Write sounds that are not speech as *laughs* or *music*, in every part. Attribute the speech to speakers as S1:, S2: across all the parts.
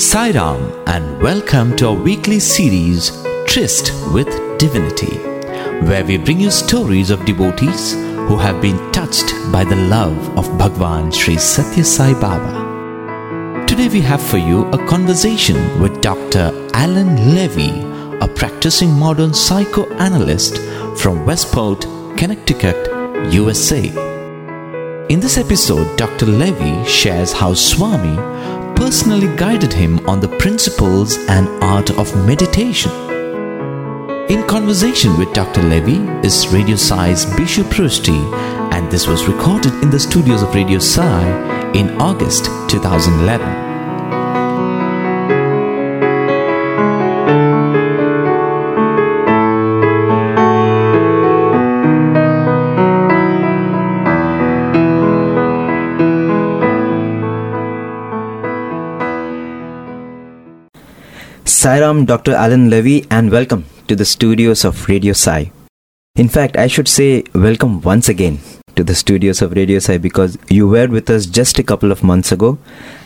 S1: Sairam and welcome to our weekly series Tryst with Divinity, where we bring you stories of devotees who have been touched by the love of Bhagwan Sri Satya Sai Baba. Today we have for you a conversation with Dr. Alan Levy, a practicing modern psychoanalyst from Westport, Connecticut, USA. In this episode, Dr. Levy shares how Swami personally guided him on the principles and art of meditation. In conversation with Dr. Levy is Radio Sai's Bishu Prusty, and this was recorded in the studios of Radio Sai in August 2011.
S2: Sairam, Dr. Alan Levy, and welcome to the studios of Radio Sai. In fact, I should say welcome once again to the studios of Radio Sai because you were with us just a couple of months ago,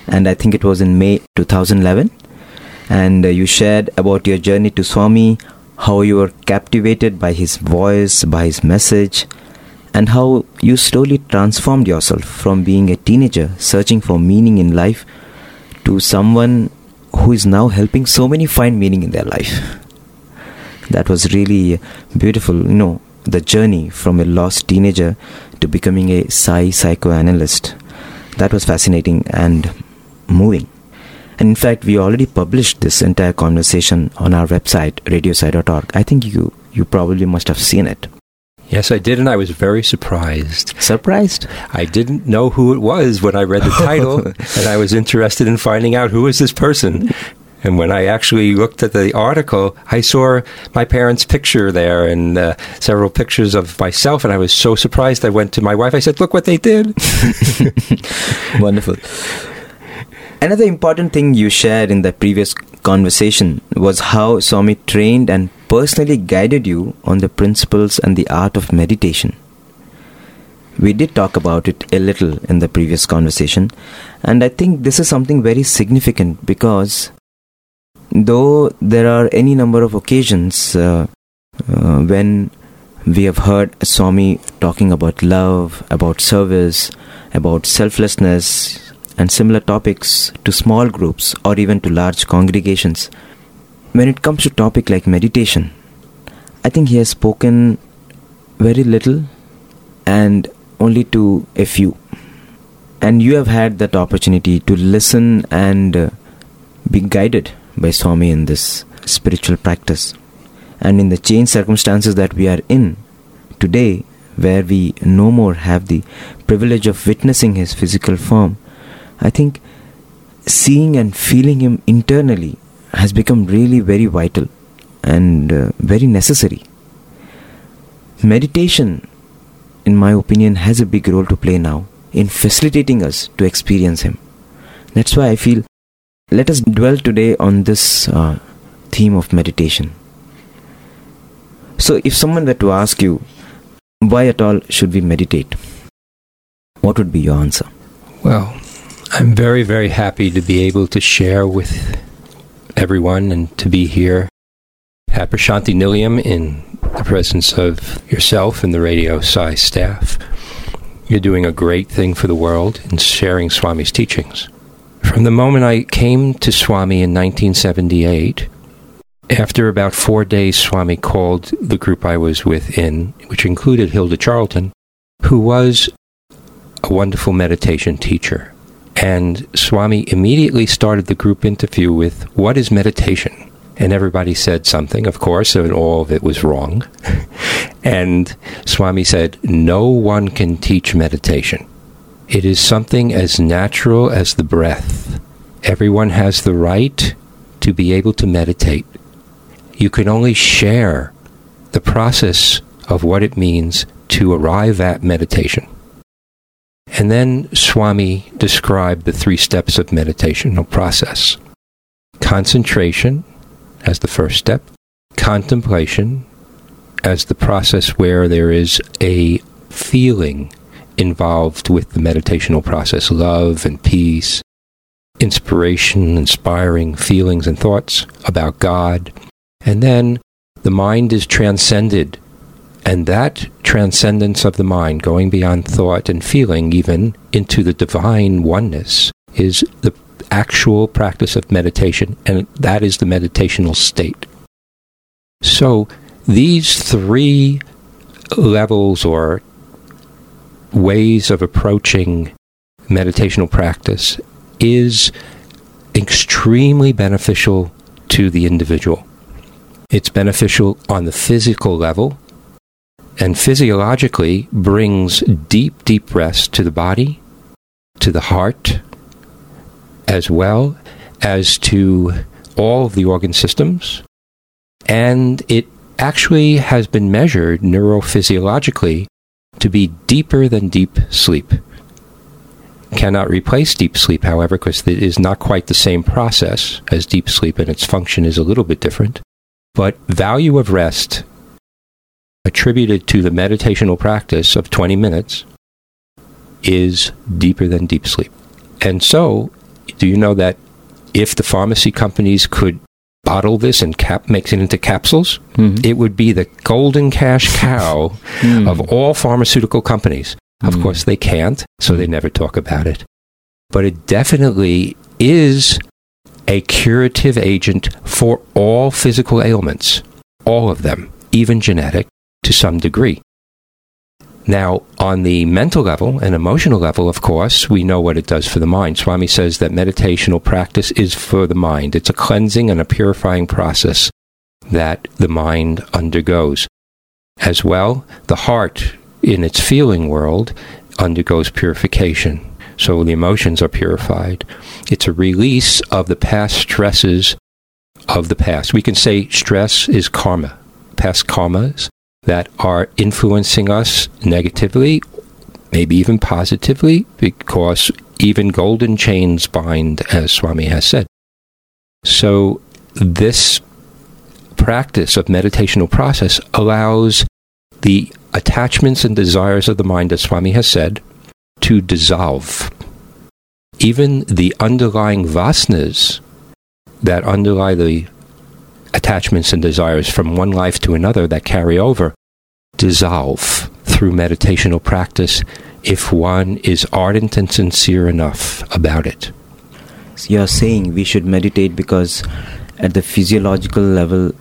S2: and I think it was in May 2011. And uh, you shared about your journey to Swami, how you were captivated by his voice, by his message, and how you slowly transformed yourself from being a teenager searching for meaning in life to someone who is now helping so many find meaning in their life. That was really beautiful, you know, the journey from a lost teenager to becoming a Sai psychoanalyst. That was fascinating and moving. And in fact, we already published this entire conversation on our website, radiosai.org. I think you, you probably must have seen it.
S3: Yes, I did, and I was very surprised.
S2: Surprised?
S3: I didn't know who it was when I read the title, *laughs* and I was interested in finding out who is this person. And when I actually looked at the article, I saw my parents' picture there and uh, several pictures of myself, and I was so surprised. I went to my wife. I said, "Look what they did." *laughs*
S2: Wonderful. Another important thing you shared in the previous conversation was how Swami trained and personally guided you on the principles and the art of meditation. We did talk about it a little in the previous conversation, and I think this is something very significant because though there are any number of occasions uh, uh, when we have heard Swami talking about love, about service, about selflessness, and similar topics to small groups or even to large congregations. When it comes to topic like meditation, I think he has spoken very little and only to a few. And you have had that opportunity to listen and uh, be guided by Swami in this spiritual practice. And in the changed circumstances that we are in today, where we no more have the privilege of witnessing his physical form, I think seeing and feeling him internally has become really very vital and uh, very necessary. Meditation, in my opinion, has a big role to play now in facilitating us to experience Him. That's why I feel let us dwell today on this uh, theme of meditation. So, if someone were to ask you, why at all should we meditate? What would be your answer?
S3: Well, I'm very, very happy to be able to share with everyone and to be here at Prashanti Nilayam in the presence of yourself and the Radio Sai staff. You're doing a great thing for the world in sharing Swami's teachings. From the moment I came to Swami in 1978, after about four days, Swami called the group I was with in, which included Hilda Charlton, who was a wonderful meditation teacher. And Swami immediately started the group interview with, What is meditation? And everybody said something, of course, and all of it was wrong. *laughs* and Swami said, No one can teach meditation. It is something as natural as the breath. Everyone has the right to be able to meditate. You can only share the process of what it means to arrive at meditation. And then Swami described the three steps of meditational process concentration as the first step, contemplation as the process where there is a feeling involved with the meditational process love and peace, inspiration, inspiring feelings and thoughts about God. And then the mind is transcended. And that transcendence of the mind, going beyond thought and feeling, even into the divine oneness, is the actual practice of meditation. And that is the meditational state. So these three levels or ways of approaching meditational practice is extremely beneficial to the individual. It's beneficial on the physical level and physiologically brings deep, deep rest to the body, to the heart, as well as to all of the organ systems. And it actually has been measured neurophysiologically to be deeper than deep sleep. Cannot replace deep sleep, however, because it is not quite the same process as deep sleep and its function is a little bit different. But value of rest attributed to the meditational practice of 20 minutes is deeper than deep sleep. And so, do you know that if the pharmacy companies could bottle this and cap makes it into capsules,
S2: Mhm.
S3: it would be the golden cash cow *laughs*
S2: Mm.
S3: of all pharmaceutical companies. Of
S2: Mm.
S3: course, they can't, so they never talk about it. But it definitely is a curative agent for all physical ailments, all of them, even genetic, to some degree. Now, on the mental level and emotional level, of course, we know what it does for the mind. Swami says that meditational practice is for the mind. It's a cleansing and a purifying process that the mind undergoes. As well, the heart, in its feeling world, undergoes purification. So the emotions are purified. It's a release of the past stresses of the past. We can say stress is karma, past karmas that are influencing us negatively, maybe even positively, because even golden chains bind, as Swami has said. So, this practice of meditational process allows the attachments and desires of the mind, as Swami has said, to dissolve. Even the underlying vasanas that underlie the attachments and desires from one life to another that carry over dissolve through meditational practice if one is ardent and sincere enough about it.
S2: So you're saying we should meditate because at the physiological level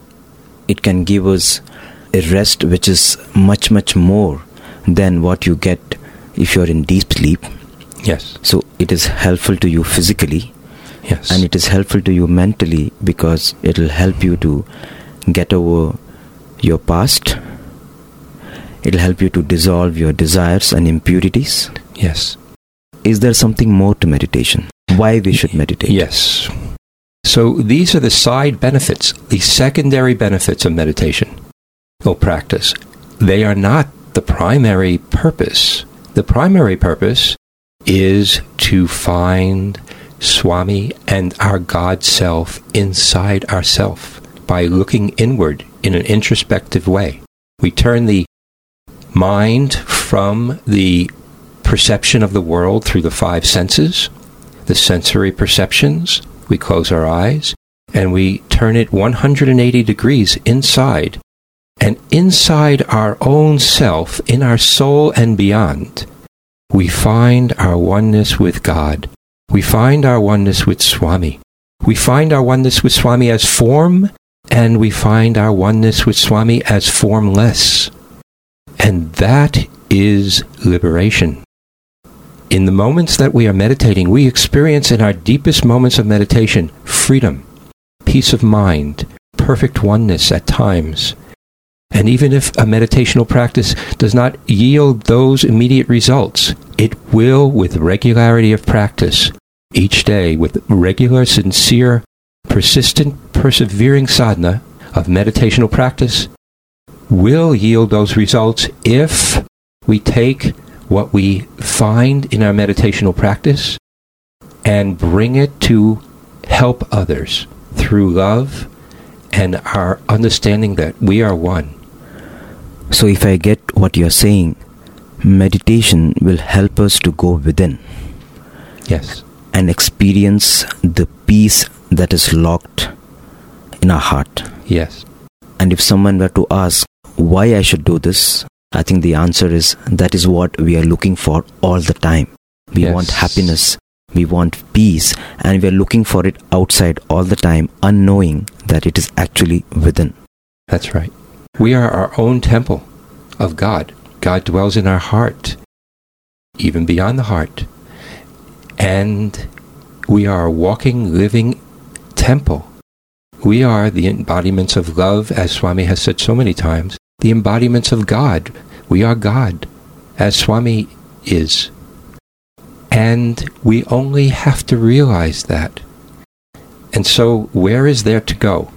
S2: it can give us a rest which is much much more than what you get if you're in deep sleep.
S3: Yes,
S2: so it is helpful to you physically
S3: yes.
S2: and it is helpful to you mentally because it will help you to get over your past it will help you to dissolve your desires and impurities
S3: yes.
S2: is there something more to meditation why we should meditate
S3: Yes. So these are the side benefits, the secondary benefits of meditation or practice. They are not the primary purpose. The primary purpose is to find Swami and our God self inside ourself by looking inward in an introspective way. We turn the mind from the perception of the world through the five senses, the sensory perceptions. We close our eyes and we turn it 180 degrees inside. And inside our own self, in our soul and beyond, we find our oneness with God. We find our oneness with Swami. We find our oneness with Swami as form, and we find our oneness with Swami as formless. And that is liberation. In the moments that we are meditating, we experience in our deepest moments of meditation freedom, peace of mind, perfect oneness at times. And even if a meditational practice does not yield those immediate results, it will, with regularity of practice, each day, with regular, sincere, persistent, persevering sadhana of meditational practice, will yield those results if we take what we find in our meditational practice and bring it to help others through love and our understanding that we are one.
S2: So, if I get what you're saying, meditation will help us to go within.
S3: Yes.
S2: And experience the peace that is locked in our heart.
S3: Yes.
S2: And if someone were to ask why I should do this, I think the answer is that is what we are looking for all the time. We
S3: Yes.
S2: want happiness, we want peace, and we are looking for it outside all the time, unknowing that it is actually within.
S3: That's right. We are our own temple of God. God dwells in our heart, even beyond the heart. And we are a walking, living temple. We are the embodiments of love, as Swami has said so many times, the embodiments of God. We are God, as Swami is. And we only have to realize that. And so, where is there to go?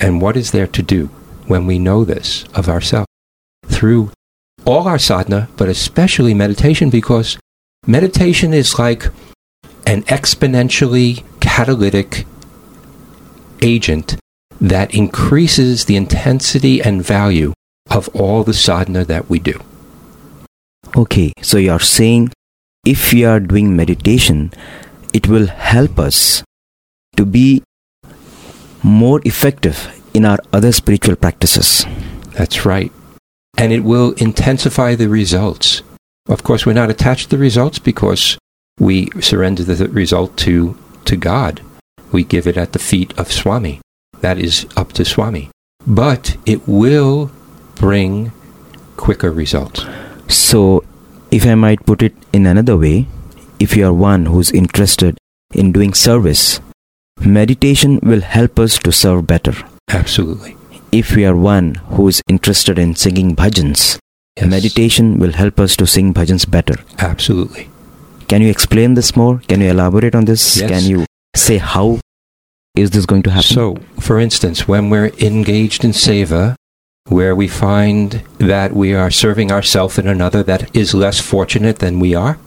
S3: And what is there to do when we know this of ourselves? Through all our sadhana, but especially meditation, because meditation is like an exponentially catalytic agent that increases the intensity and value of all the sadhana that we do.
S2: Okay, so you are saying if we are doing meditation, it will help us to be more effective in our other spiritual practices.
S3: That's right. And it will intensify the results. Of course, we're not attached to the results because we surrender the result to, to God. We give it at the feet of Swami. That is up to Swami. But it will bring quicker results.
S2: So, if I might put it in another way, if you are one who's interested in doing service, meditation will help us to serve better.
S3: Absolutely.
S2: If we are one who is interested in singing bhajans,
S3: Yes.
S2: meditation will help us to sing bhajans better.
S3: Absolutely.
S2: Can you explain this more? Can you elaborate on this?
S3: Yes.
S2: Can you say how is this going to happen?
S3: So, for instance, when we're engaged in seva, where we find that we are serving ourselves and another that is less fortunate than we are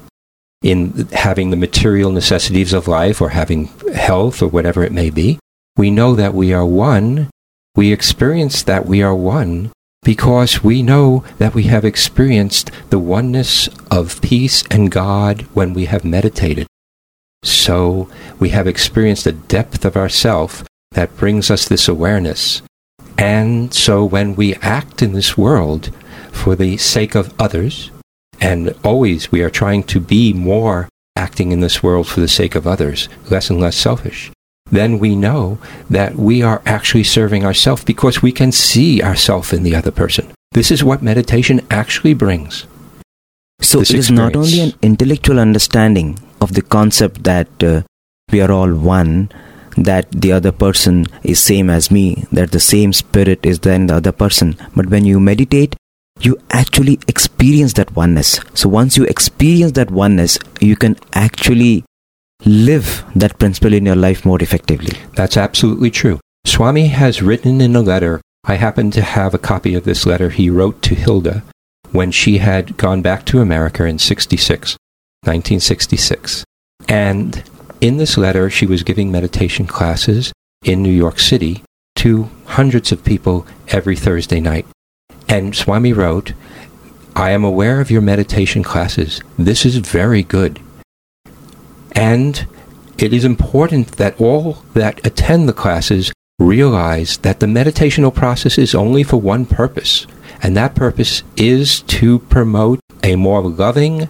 S3: in having the material necessities of life or having health or whatever it may be, we know that we are one. We experience that we are one because we know that we have experienced the oneness of peace and God when we have meditated. So we have experienced a depth of ourself that brings us this awareness. And so when we act in this world for the sake of others, and always we are trying to be more acting in this world for the sake of others, less and less selfish, then we know that we are actually serving ourselves because we can see ourselves in the other person. This is what meditation actually brings.
S2: So
S3: this
S2: it is not only an intellectual understanding of the concept that uh, we are all one, that the other person is same as me, that the same spirit is there in the other person. But when you meditate, you actually experience that oneness. So once you experience that oneness, you can actually live that principle in your life more effectively.
S3: That's absolutely true. Swami has written in a letter, I happen to have a copy of this letter he wrote to Hilda when she had gone back to America in 66, 1966. And in this letter, she was giving meditation classes in New York City to hundreds of people every Thursday night. And Swami wrote, I am aware of your meditation classes. This is very good. And it is important that all that attend the classes realize that the meditational process is only for one purpose, and that purpose is to promote a more loving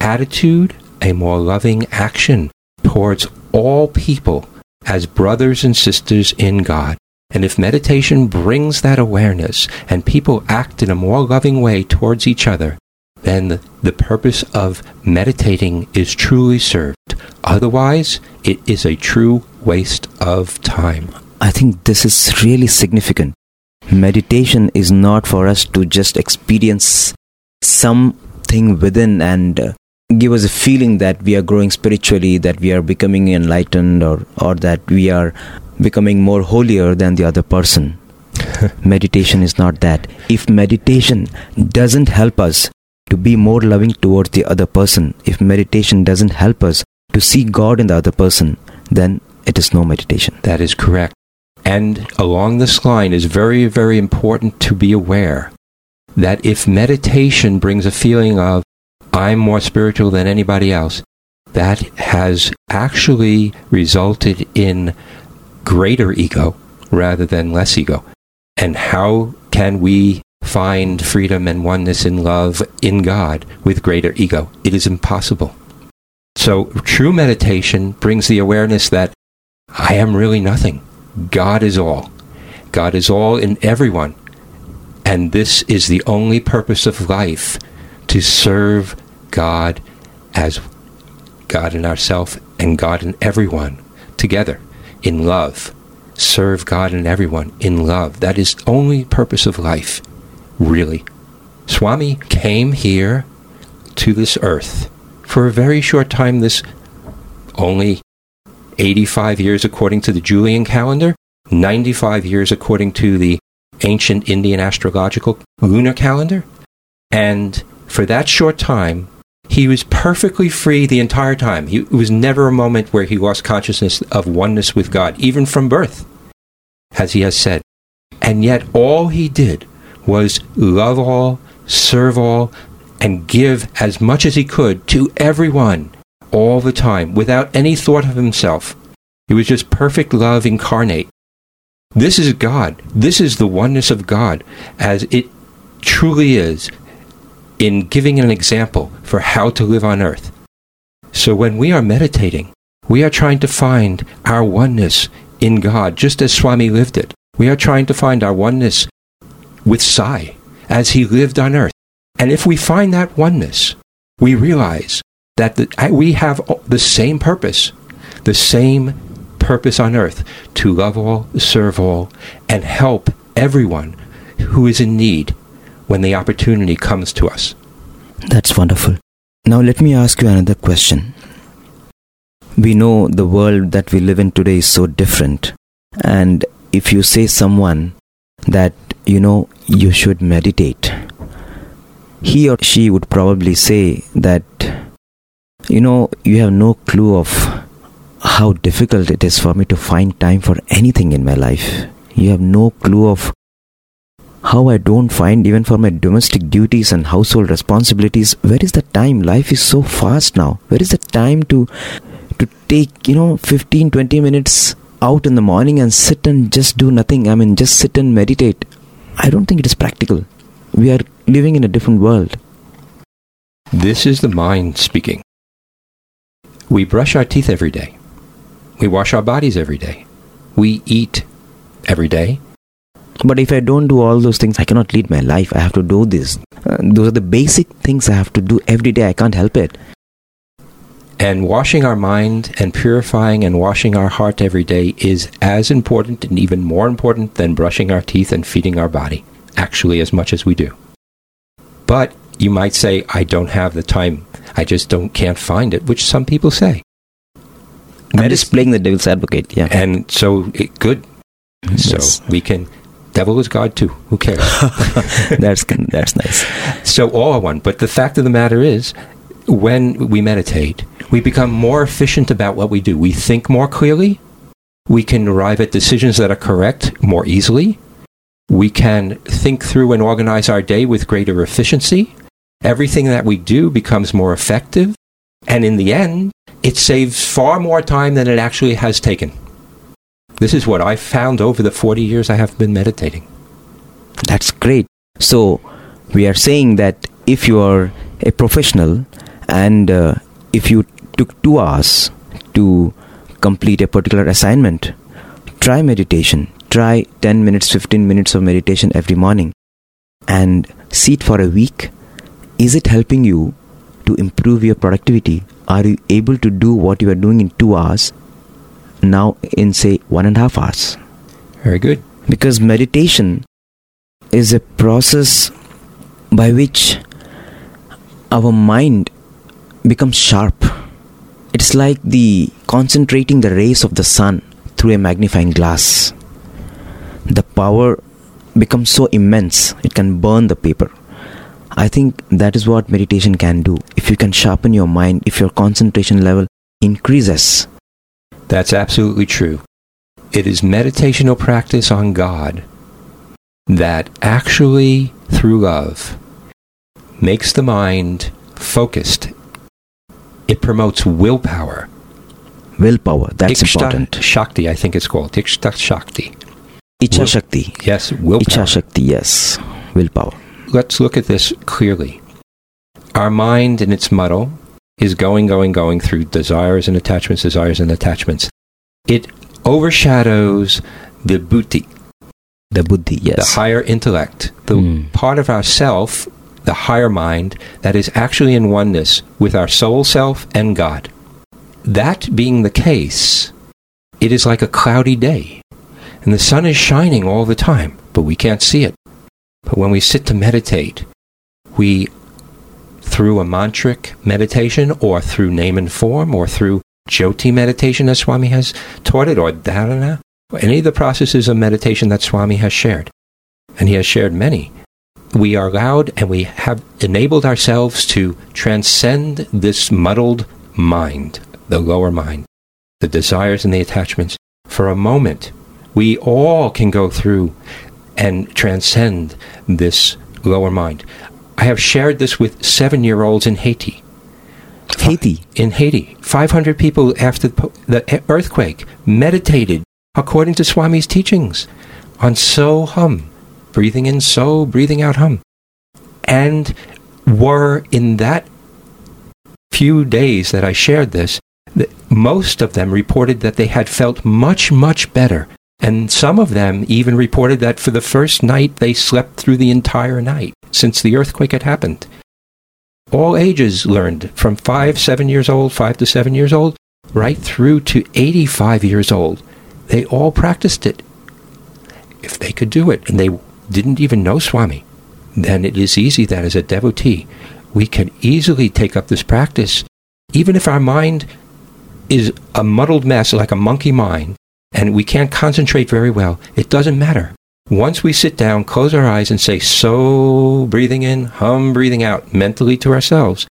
S3: attitude, a more loving action towards all people as brothers and sisters in God. And if meditation brings that awareness and people act in a more loving way towards each other, then the, purpose of meditating is truly served. Otherwise, it is a true waste of time.
S2: I think this is really significant. Meditation is not for us to just experience something within and uh, give us a feeling that we are growing spiritually, that we are becoming enlightened, or, or that we are becoming more holier than the other person. *laughs* meditation is not that. If meditation doesn't help us to be more loving towards the other person, if meditation doesn't help us to see God in the other person, then it is no meditation.
S3: That is correct. And along this line is very, very important to be aware that if meditation brings a feeling of, I'm more spiritual than anybody else, that has actually resulted in greater ego rather than less ego. And how can we find freedom and oneness in love in God with greater ego? It is impossible. So, true meditation brings the awareness that I am really nothing. God is all. God is all in everyone. And this is the only purpose of life to serve God as God in ourself and God in everyone together in love. Serve God and everyone in love. That is only purpose of life, really. Swami came here to this earth for a very short time, this only 85 years according to the Julian calendar, 95 years according to the ancient Indian astrological lunar calendar. And for that short time, he was perfectly free the entire time. He, it was never a moment where he lost consciousness of oneness with God, even from birth, as he has said. And yet, all he did was love all, serve all, and give as much as he could to everyone all the time without any thought of himself. It was just perfect love incarnate. This is God. This is the oneness of God as it truly is in giving an example for how to live on earth. So when we are meditating, we are trying to find our oneness in God, just as Swami lived it. We are trying to find our oneness with Sai, as he lived on earth. And if we find that oneness, we realize that the, we have the same purpose, the same purpose on earth to love all, serve all, and help everyone who is in need when the opportunity comes to us.
S2: That's wonderful. Now, let me ask you another question. We know the world that we live in today is so different. And if you say someone that, you know, you should meditate, he or she would probably say that, you know, you have no clue of how difficult it is for me to find time for anything in my life. You have no clue of how I don't find even for my domestic duties and household responsibilities. Where is the time? Life is so fast now. Where is the time to to take, you know, 15 20 minutes out in the morning and sit and just do nothing? I mean, just sit and meditate. I don't think it is practical. We are living in a different world.
S3: This is the mind speaking. We brush our teeth every day. We wash our bodies every day. We eat every day.
S2: But if I don't do all those things, I cannot lead my life. I have to do this. Uh, those are the basic things I have to do every day. I can't help it.
S3: And washing our mind and purifying and washing our heart every day is as important and even more important than brushing our teeth and feeding our body, actually, as much as we do. But you might say, I don't have the time. I just don't can't find it, which some people say.
S2: I'm just playing the devil's advocate, yeah.
S3: And so, it, good. So
S2: Yes.
S3: we can. Devil is God too. Who cares? *laughs*
S2: that's that's nice.
S3: so all are one. But the fact of the matter is, when we meditate, we become more efficient about what we do. We think more clearly. We can arrive at decisions that are correct more easily. We can think through and organize our day with greater efficiency. Everything that we do becomes more effective. And in the end, it saves far more time than it actually has taken. This is what I've found over the 40 years I have been meditating.
S2: That's great. So we are saying that if you are a professional and uh, if you took two hours to complete a particular assignment, try meditation. Try 10 minutes, 15 minutes of meditation every morning and see it for a week. Is it helping you to improve your productivity? Are you able to do what you are doing in two hours now in, say, one and a half hours?
S3: Very good.
S2: because meditation is a process by which our mind becomes sharp it's like the concentrating the rays of the sun through a magnifying glass the power becomes so immense it can burn the paper i think that is what meditation can do if you can sharpen your mind if your concentration level increases
S3: That's absolutely true. It is meditational practice on God that actually, through love, makes the mind focused. It promotes willpower.
S2: willpower. That's
S3: Ikshta
S2: important.
S3: Shakti, I think it's called. Ikshta Shakti.
S2: Icha
S3: Will-
S2: Shakti.
S3: Yes, willpower.
S2: Icha Shakti, yes. Willpower.
S3: Let's look at this clearly. Our mind in its muddle is going, going, going through desires and attachments, desires and attachments. It overshadows the buddhi,
S2: The buddhi, yes.
S3: the higher intellect, the
S2: Mm.
S3: part of ourself, the higher mind, that is actually in oneness with our soul self and God. That being the case, it is like a cloudy day, and the sun is shining all the time, but we can't see it. But when we sit to meditate, we, through a mantric meditation, or through name and form, or through Jyoti meditation, as Swami has taught it, or dharana, or any of the processes of meditation that Swami has shared, and he has shared many, we are allowed and we have enabled ourselves to transcend this muddled mind, the lower mind, the desires and the attachments. For a moment, we all can go through and transcend this lower mind. I have shared this with seven year olds in Haiti.
S2: Haiti.
S3: In Haiti, 500 people after the earthquake meditated according to Swami's teachings on So Hum, breathing in So, breathing out Hum, and were in that few days that I shared this, most of them reported that they had felt much, much better. And some of them even reported that for the first night they slept through the entire night since the earthquake had happened. All ages learned from five, seven years old, five to seven years old, right through to 85 years old. They all practiced it. If they could do it and they didn't even know Swami, then it is easy that as a devotee, we can easily take up this practice, even if our mind is a muddled mess like a monkey mind and we can't concentrate very well. It doesn't matter. Once we sit down, close our eyes, and say, so breathing in, hum breathing out mentally to ourselves,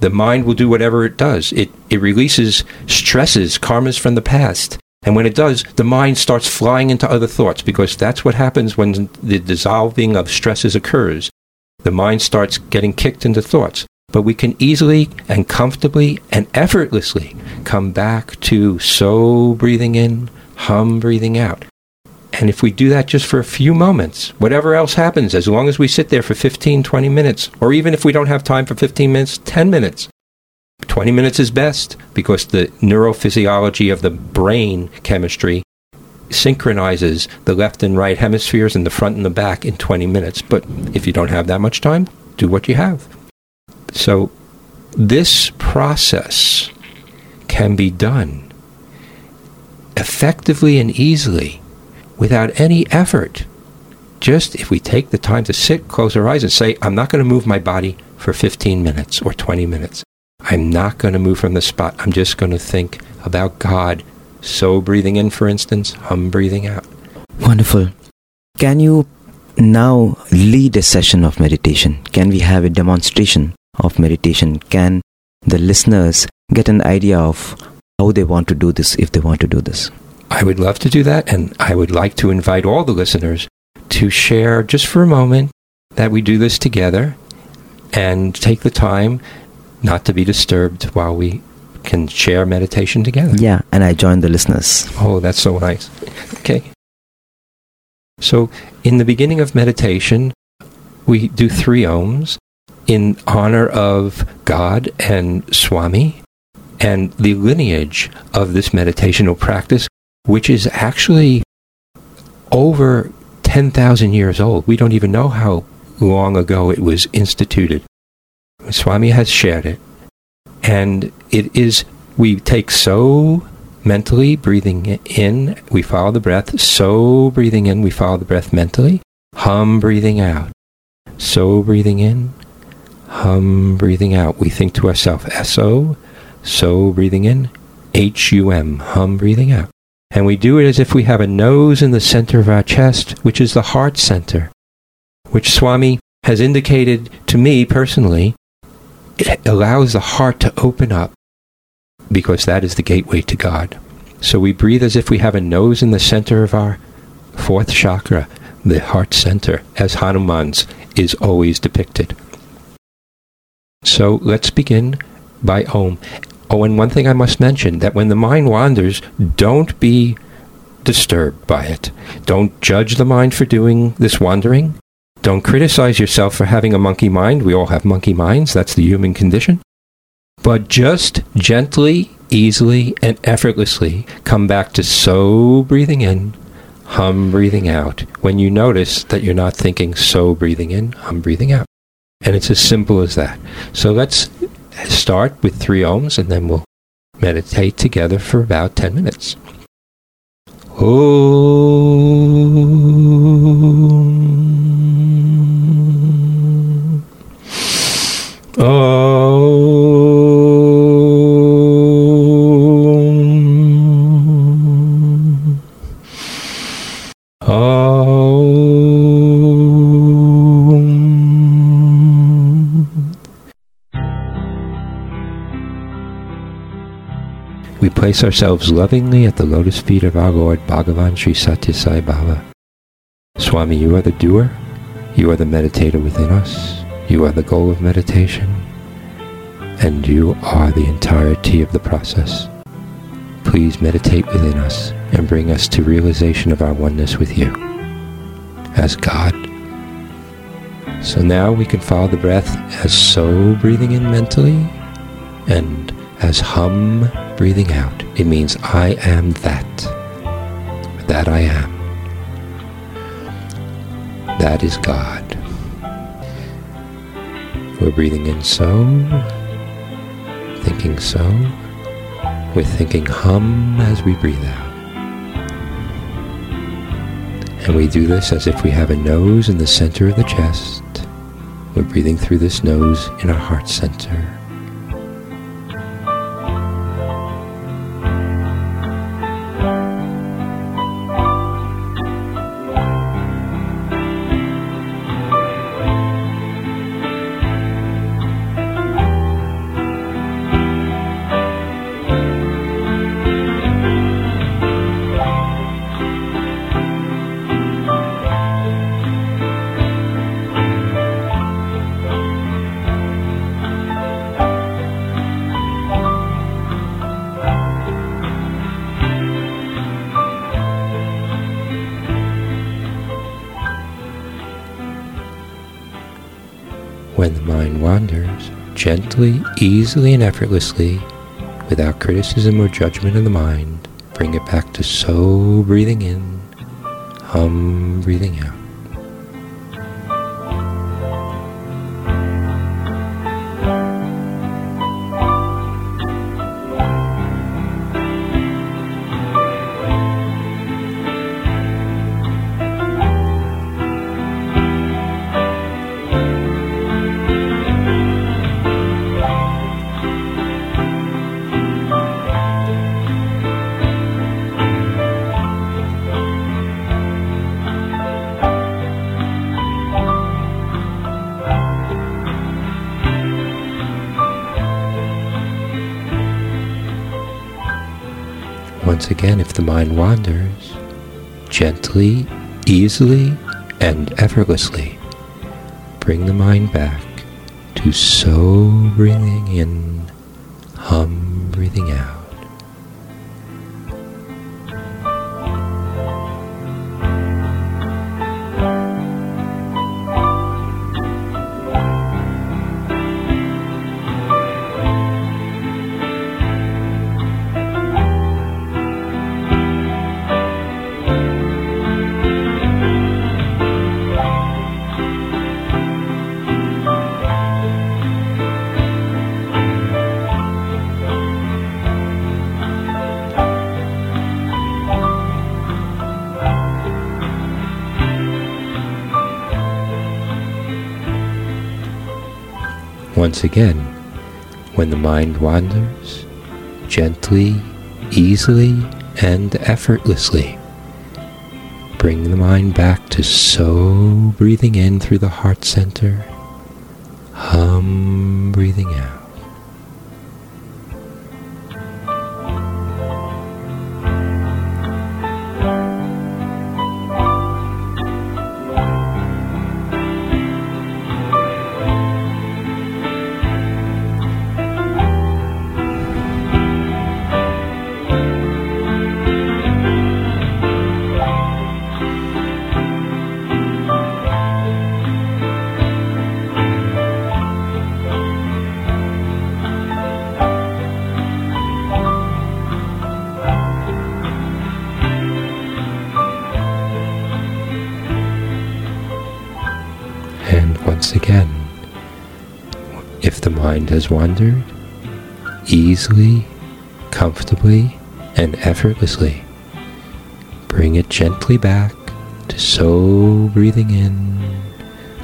S3: the mind will do whatever it does. It, it releases stresses, karmas from the past. And when it does, the mind starts flying into other thoughts because that's what happens when the dissolving of stresses occurs. The mind starts getting kicked into thoughts. But we can easily and comfortably and effortlessly come back to so breathing in, hum breathing out. And if we do that just for a few moments, whatever else happens, as long as we sit there for 15, 20 minutes, or even if we don't have time for 15 minutes, 10 minutes, 20 minutes is best because the neurophysiology of the brain chemistry synchronizes the left and right hemispheres and the front and the back in 20 minutes. But if you don't have that much time, do what you have. So, this process can be done effectively and easily without any effort. Just if we take the time to sit, close our eyes, and say, I'm not going to move my body for 15 minutes or 20 minutes. I'm not going to move from the spot. I'm just going to think about God. So breathing in, for instance, hum breathing out.
S2: Wonderful. Can you now lead a session of meditation? Can we have a demonstration of meditation? Can the listeners get an idea of how they want to do this if they want to do this?
S3: I would love to do that, and I would like to invite all the listeners to share just for a moment that we do this together and take the time not to be disturbed while we can share meditation together.
S2: Yeah, and I join the listeners.
S3: Oh, that's so nice. Okay. So, in the beginning of meditation, we do three ohms in honor of God and Swami and the lineage of this meditational practice, which is actually over 10,000 years old. We don't even know how long ago it was instituted. Swami has shared it. And it is, we take so mentally, breathing in, we follow the breath. So breathing in, we follow the breath mentally. Hum breathing out. So breathing in, hum breathing out. We think to ourselves, S-O, so breathing in, H-U-M, hum breathing out. And we do it as if we have a nose in the center of our chest, which is the heart center, which Swami has indicated to me personally. It allows the heart to open up because that is the gateway to God. So we breathe as if we have a nose in the center of our fourth chakra, the heart center, as Hanuman's is always depicted. So let's begin by Om. Oh, and one thing I must mention that when the mind wanders, don't be disturbed by it. Don't judge the mind for doing this wandering. Don't criticize yourself for having a monkey mind. We all have monkey minds. That's the human condition. But just gently, easily, and effortlessly come back to so breathing in, hum breathing out. When you notice that you're not thinking so breathing in, hum breathing out. And it's as simple as that. So let's start with three ohms and then we'll meditate together for about 10 minutes. Om. We place ourselves lovingly at the lotus feet of our Lord Bhagavan Sri Satya Sai Baba. Swami, you are the doer, you are the meditator within us, you are the goal of meditation, and you are the entirety of the process. Please meditate within us and bring us to realization of our oneness with you as God. So now we can follow the breath as so breathing in mentally and as hum breathing out. It means I am that. That I am. That is God. We're breathing in so, thinking so. We're thinking hum as we breathe out. And we do this as if we have a nose in the center of the chest. We're breathing through this nose in our heart center. Gently, easily, and effortlessly, without criticism or judgment of the mind, bring it back to so breathing in, hum breathing out. Once again, if the mind wanders, gently, easily, and effortlessly, bring the mind back to so breathing in, Once again, when the mind wanders, gently, easily, and effortlessly, bring the mind back to so breathing in through the heart center, hum again. If the mind has wandered, easily, comfortably, and effortlessly, bring it gently back to so breathing in,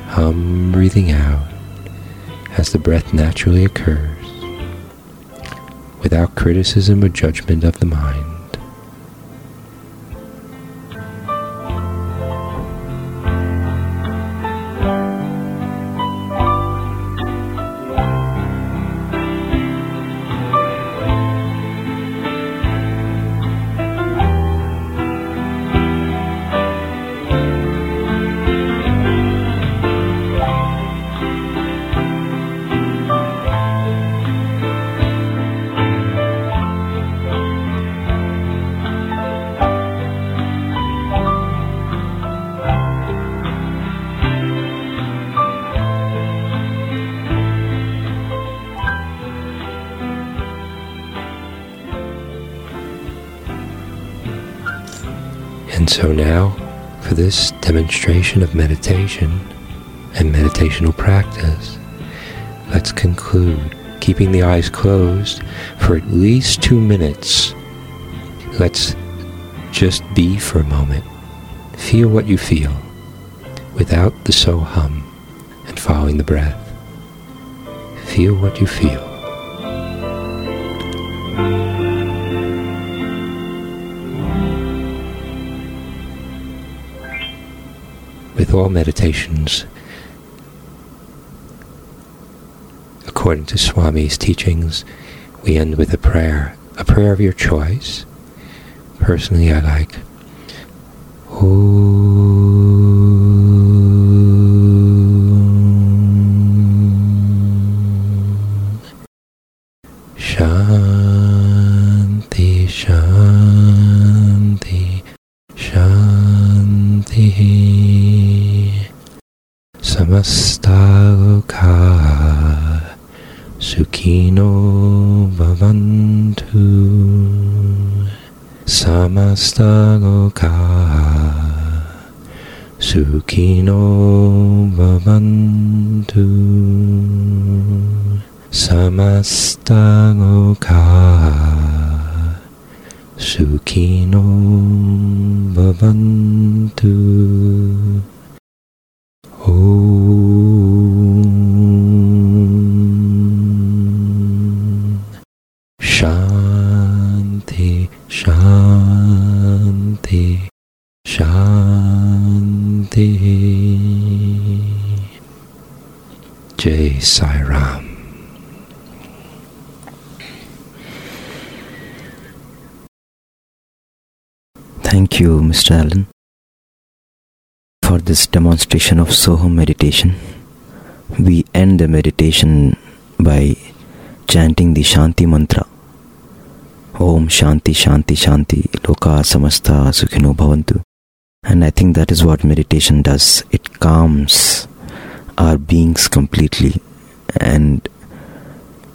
S3: hum breathing out, as the breath naturally occurs, without criticism or judgment of the mind. Of meditation and meditational practice, let's conclude keeping the eyes closed for at least two minutes. Let's just be for a moment. Feel what you feel without the so hum and following the breath. Feel what you feel. All meditations, according to Swami's teachings, we end with a prayer, a prayer of your choice. Personally, I like, Om
S2: Mr. Alan, for this demonstration of Soham meditation. We end the meditation by chanting the Shanti mantra. Om Shanti Shanti Shanti Loka Samasta Sukhino Bhavantu. And I think that is what meditation does. It calms our beings completely and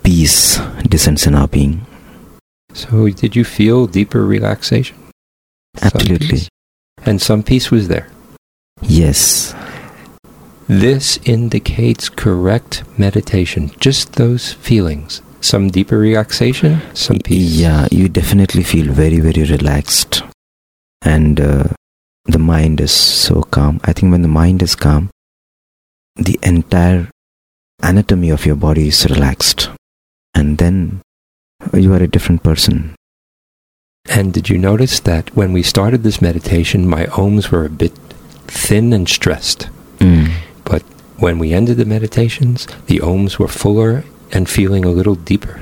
S2: peace descends in our being.
S3: So, did you feel deeper relaxation?
S2: Absolutely.
S3: And some peace was there.
S2: Yes.
S3: This indicates correct meditation. Just those feelings. Some deeper relaxation, some peace.
S2: Yeah, you definitely feel very, very relaxed. And uh, the mind is so calm. I think when the mind is calm, the entire anatomy of your body is relaxed. And then you are a different person.
S3: And did you notice that when we started this meditation, my ohms were a bit thin and stressed?
S2: Mm.
S3: But when we ended the meditations, the ohms were fuller and feeling a little deeper.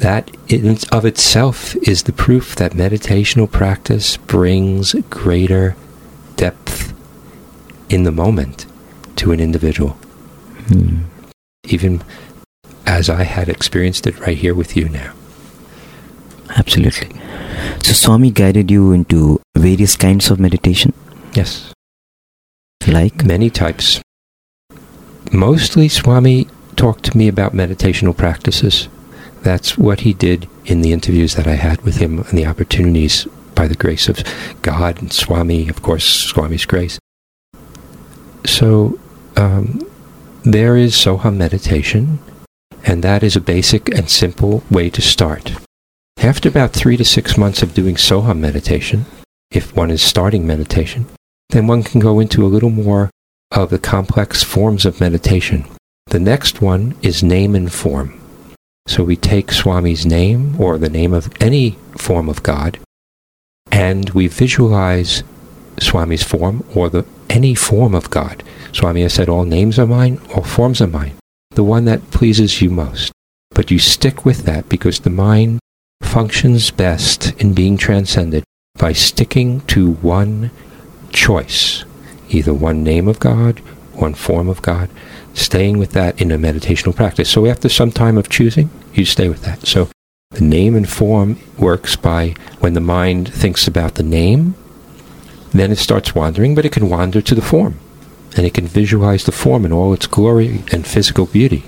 S3: That in of itself is the proof that meditational practice brings greater depth in the moment to an individual,
S2: Mm.
S3: even as I had experienced it right here with you now.
S2: Absolutely. So, Swami guided you into various kinds of meditation,
S3: Yes,
S2: like
S3: many types. Mostly, Swami talked to me about meditational practices. That's what he did in the interviews that I had with him and the opportunities by the grace of God and Swami, of course, Swami's grace. So, um, there is Soham meditation, and that is a basic and simple way to start. After about three to six months of doing Soham meditation, if one is starting meditation, then one can go into a little more of the complex forms of meditation. The next one is name and form. So we take Swami's name or the name of any form of God and we visualize Swami's form or the any form of God. Swami has said all names are mine, all forms are mine. The one that pleases you most. But you stick with that because the mind functions best in being transcended by sticking to one choice, either one name of God, one form of God, staying with that in a meditational practice. So after some time of choosing, you stay with that. So the name and form works by when the mind thinks about the name, then it starts wandering, but it can wander to the form. And it can visualize the form in all its glory and physical beauty.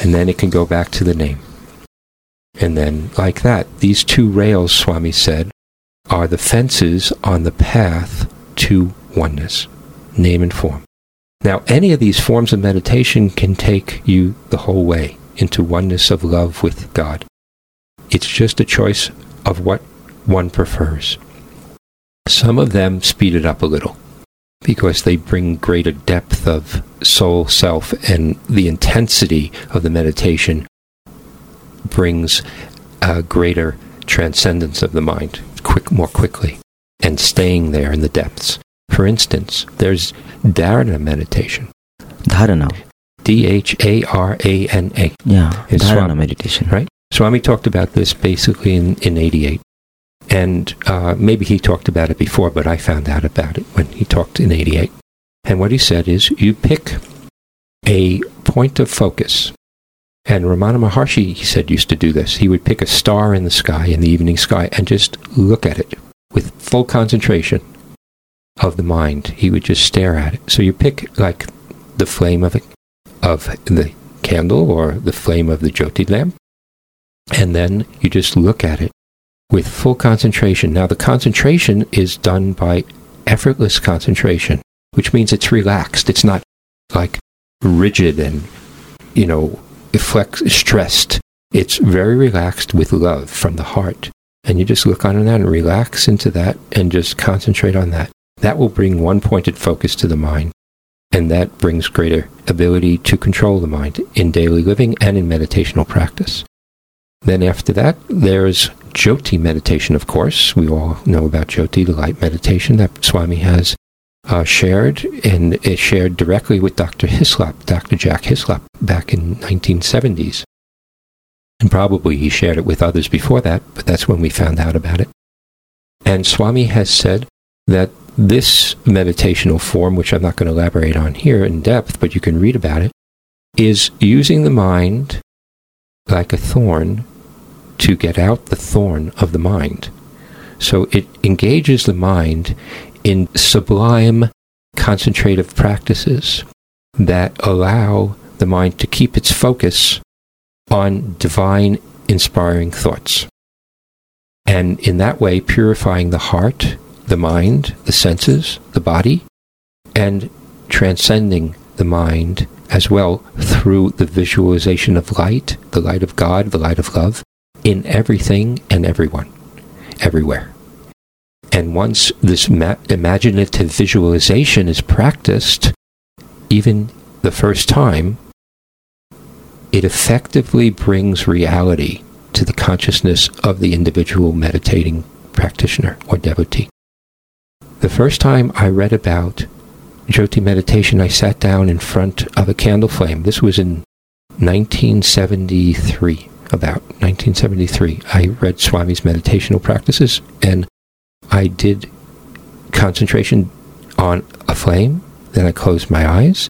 S3: And then it can go back to the name. And then, like that, these two rails, Swami said, are the fences on the path to oneness, name and form. Now, any of these forms of meditation can take you the whole way into oneness of love with God. It's just a choice of what one prefers. Some of them speed it up a little because they bring greater depth of soul self and the intensity of the meditation brings a greater transcendence of the mind quick more quickly and staying there in the depths. For instance, there's dharana meditation.
S2: Dharana.
S3: D H A R A N A.
S2: Yeah.
S3: It's
S2: dharana
S3: Swami.
S2: meditation.
S3: Right? Swami talked about this basically in, in 88. And uh, maybe he talked about it before, but I found out about it when he talked in 88. And what he said is you pick a point of focus. And Ramana Maharshi, he said, used to do this. He would pick a star in the sky, in the evening sky, and just look at it with full concentration of the mind. He would just stare at it. So you pick like the flame of, it, of the candle or the flame of the jyoti lamp, and then you just look at it with full concentration. Now, the concentration is done by effortless concentration, which means it's relaxed. It's not like rigid and, you know, stressed. It's very relaxed with love from the heart. And you just look on that and relax into that and just concentrate on that. That will bring one pointed focus to the mind. And that brings greater ability to control the mind in daily living and in meditational practice. Then after that, there's Jyoti meditation, of course. We all know about Jyoti, the light meditation that Swami has uh, shared, and it shared directly with Dr. Hislop, Dr. Jack Hislop, back in 1970s. And probably he shared it with others before that, but that's when we found out about it. And Swami has said that this meditational form, which I'm not going to elaborate on here in depth, but you can read about it, is using the mind like a thorn to get out the thorn of the mind. So it engages the mind in sublime concentrative practices that allow the mind to keep its focus on divine inspiring thoughts. And in that way, purifying the heart, the mind, the senses, the body, and transcending the mind as well through the visualization of light, the light of God, the light of love, in everything and everyone, everywhere. And once this ma- imaginative visualization is practiced, even the first time, it effectively brings reality to the consciousness of the individual meditating practitioner or devotee. The first time I read about Jyoti meditation, I sat down in front of a candle flame. This was in 1973, about 1973. I read Swami's meditational practices and I did concentration on a flame. Then I closed my eyes.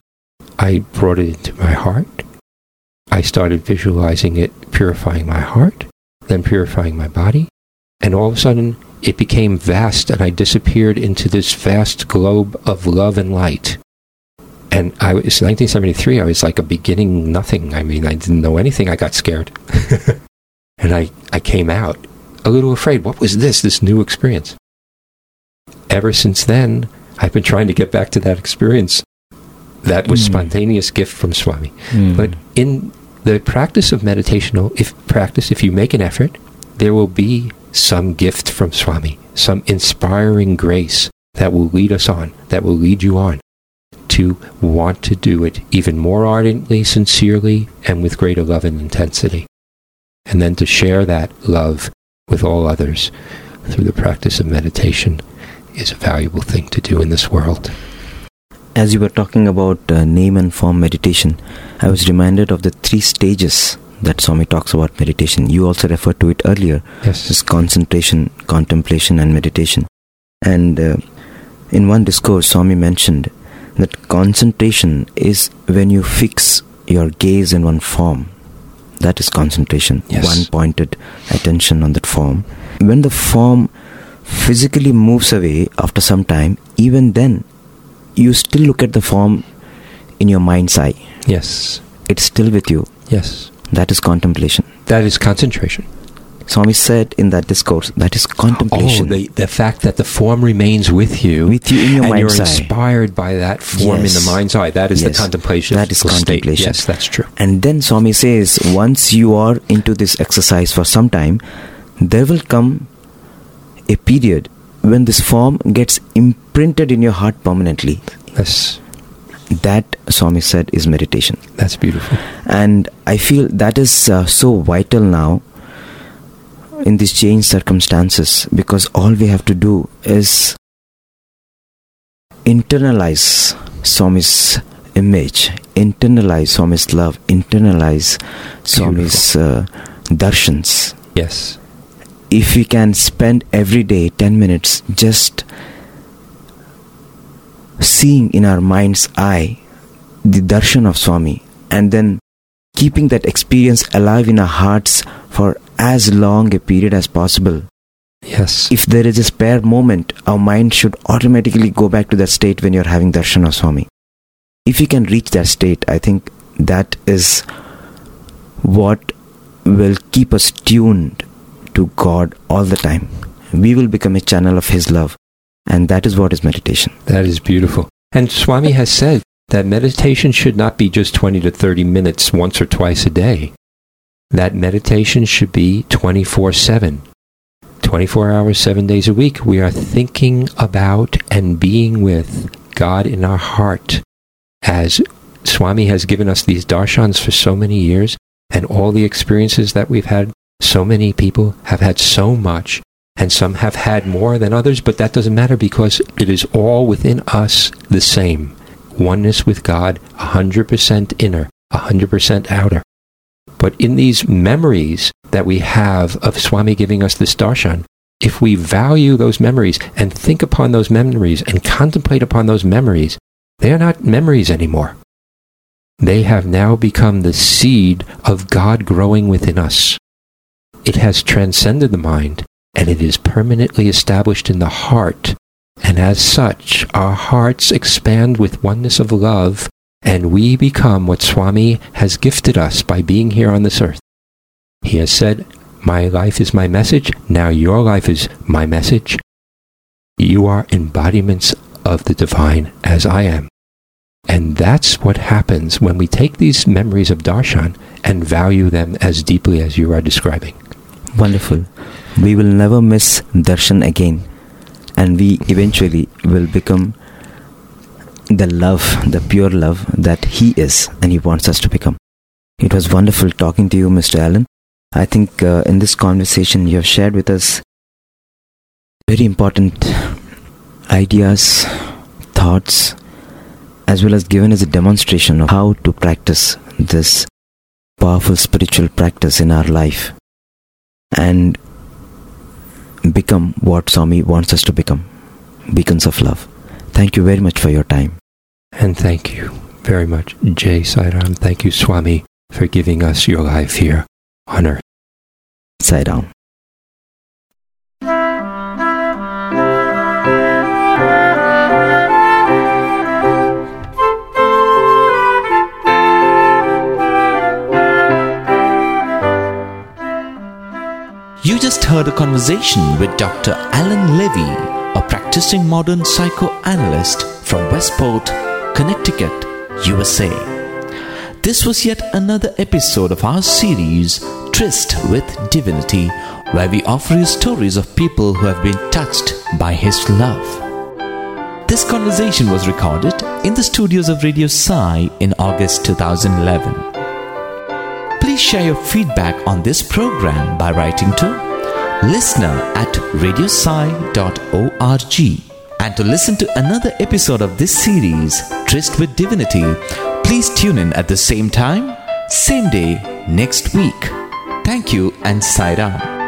S3: I brought it into my heart. I started visualizing it purifying my heart, then purifying my body. And all of a sudden, it became vast and I disappeared into this vast globe of love and light. And I was 1973. I was like a beginning nothing. I mean, I didn't know anything. I got scared, *laughs* and I I came out a little afraid. What was this? This new experience. Ever since then, I've been trying to get back to that experience That was
S2: Mm.
S3: spontaneous gift from Swami.
S2: Mm.
S3: But in the practice of meditation, if practice, if you make an effort, there will be some gift from Swami, some inspiring grace that will lead us on, that will lead you on to want to do it even more ardently, sincerely, and with greater love and intensity. And then to share that love with all others through the practice of meditation is a valuable thing to do in this world.
S2: As you were talking about uh, name and form meditation, I was reminded of the three stages that Swami talks about meditation. You also referred to it earlier.
S3: Yes.
S2: This concentration, contemplation, and meditation. And uh, in one discourse, Swami mentioned that concentration is when you fix your gaze in one form. That is concentration.
S3: Yes.
S2: One pointed attention on that form. When the form physically moves away after some time, even then, you still look at the form in your mind's eye.
S3: Yes.
S2: It's still with you.
S3: Yes.
S2: That is contemplation.
S3: That is concentration.
S2: Swami said in that discourse, that is contemplation.
S3: Oh, the, the fact that the form remains with you,
S2: With you in your
S3: and
S2: mind's
S3: you're
S2: eye.
S3: inspired by that form
S2: Yes.
S3: in the mind's eye. That is
S2: Yes.
S3: the contemplation.
S2: That is
S3: state.
S2: contemplation.
S3: Yes, that's true.
S2: And then Swami says, once you are into this exercise for some time, there will come a period when this form gets imprinted in your heart permanently.
S3: That's
S2: That, Swami said, is meditation.
S3: that's beautiful.
S2: And I feel that is uh, so vital now in these changed circumstances because all we have to do is internalize Swami's image, internalize Swami's love, internalize Swami's uh, darshans.
S3: Yes.
S2: If we can spend every day 10 minutes just seeing in our mind's eye the darshan of Swami and then keeping that experience alive in our hearts for as long a period as possible.
S3: Yes.
S2: If there is a spare moment, our mind should automatically go back to that state when you're having darshan of Swami. If you can reach that state, I think that is what will keep us tuned to God all the time. We will become a channel of His love. And that is what is meditation.
S3: That is beautiful. And Swami has said that meditation should not be just 20 to 30 minutes once or twice a day. That meditation should be 24 7. 24 hours, 7 days a week. We are thinking about and being with God in our heart as Swami has given us these darshans for so many years and all the experiences that we've had. So many people have had so much and some have had more than others, but that doesn't matter because it is all within us the same. Oneness with God, 100% inner, 100% outer. But in these memories that we have of Swami giving us this darshan, if we value those memories and think upon those memories and contemplate upon those memories, they are not memories anymore. They have now become the seed of God growing within us. It has transcended the mind and it is permanently established in the heart. And as such, our hearts expand with oneness of love, and we become what Swami has gifted us by being here on this earth. He has said, My life is my message, now your life is my message. You are embodiments of the divine as I am. And that's what happens when we take these memories of darshan and value them as deeply as you are describing.
S2: Wonderful. We will never miss darshan again. And we eventually will become the love, the pure love that He is and He wants us to become. It was wonderful talking to you, Mr. Alan. I think uh, in this conversation you have shared with us very important ideas, thoughts, as well as given us a demonstration of how to practice this powerful spiritual practice in our life and become what Swami wants us to become beacons of love. Thank you very much for your time.
S3: And thank you very much, Jai Sairam. Thank you, Swami, for giving us your life here on earth.
S2: Sai
S1: You just heard a conversation with Dr. Alan Levy, a practicing modern psychoanalyst from Westport, Connecticut, USA. This was yet another episode of our series, Tryst with Divinity, where we offer you stories of people who have been touched by His love. This conversation was recorded in the studios of Radio Sai in August 2011. Please share your feedback on this program by writing to listener at radiosai.org. And to listen to another episode of this series, Tryst with Divinity, please tune in at the same time, same day, next week. Thank you and Sai Ram.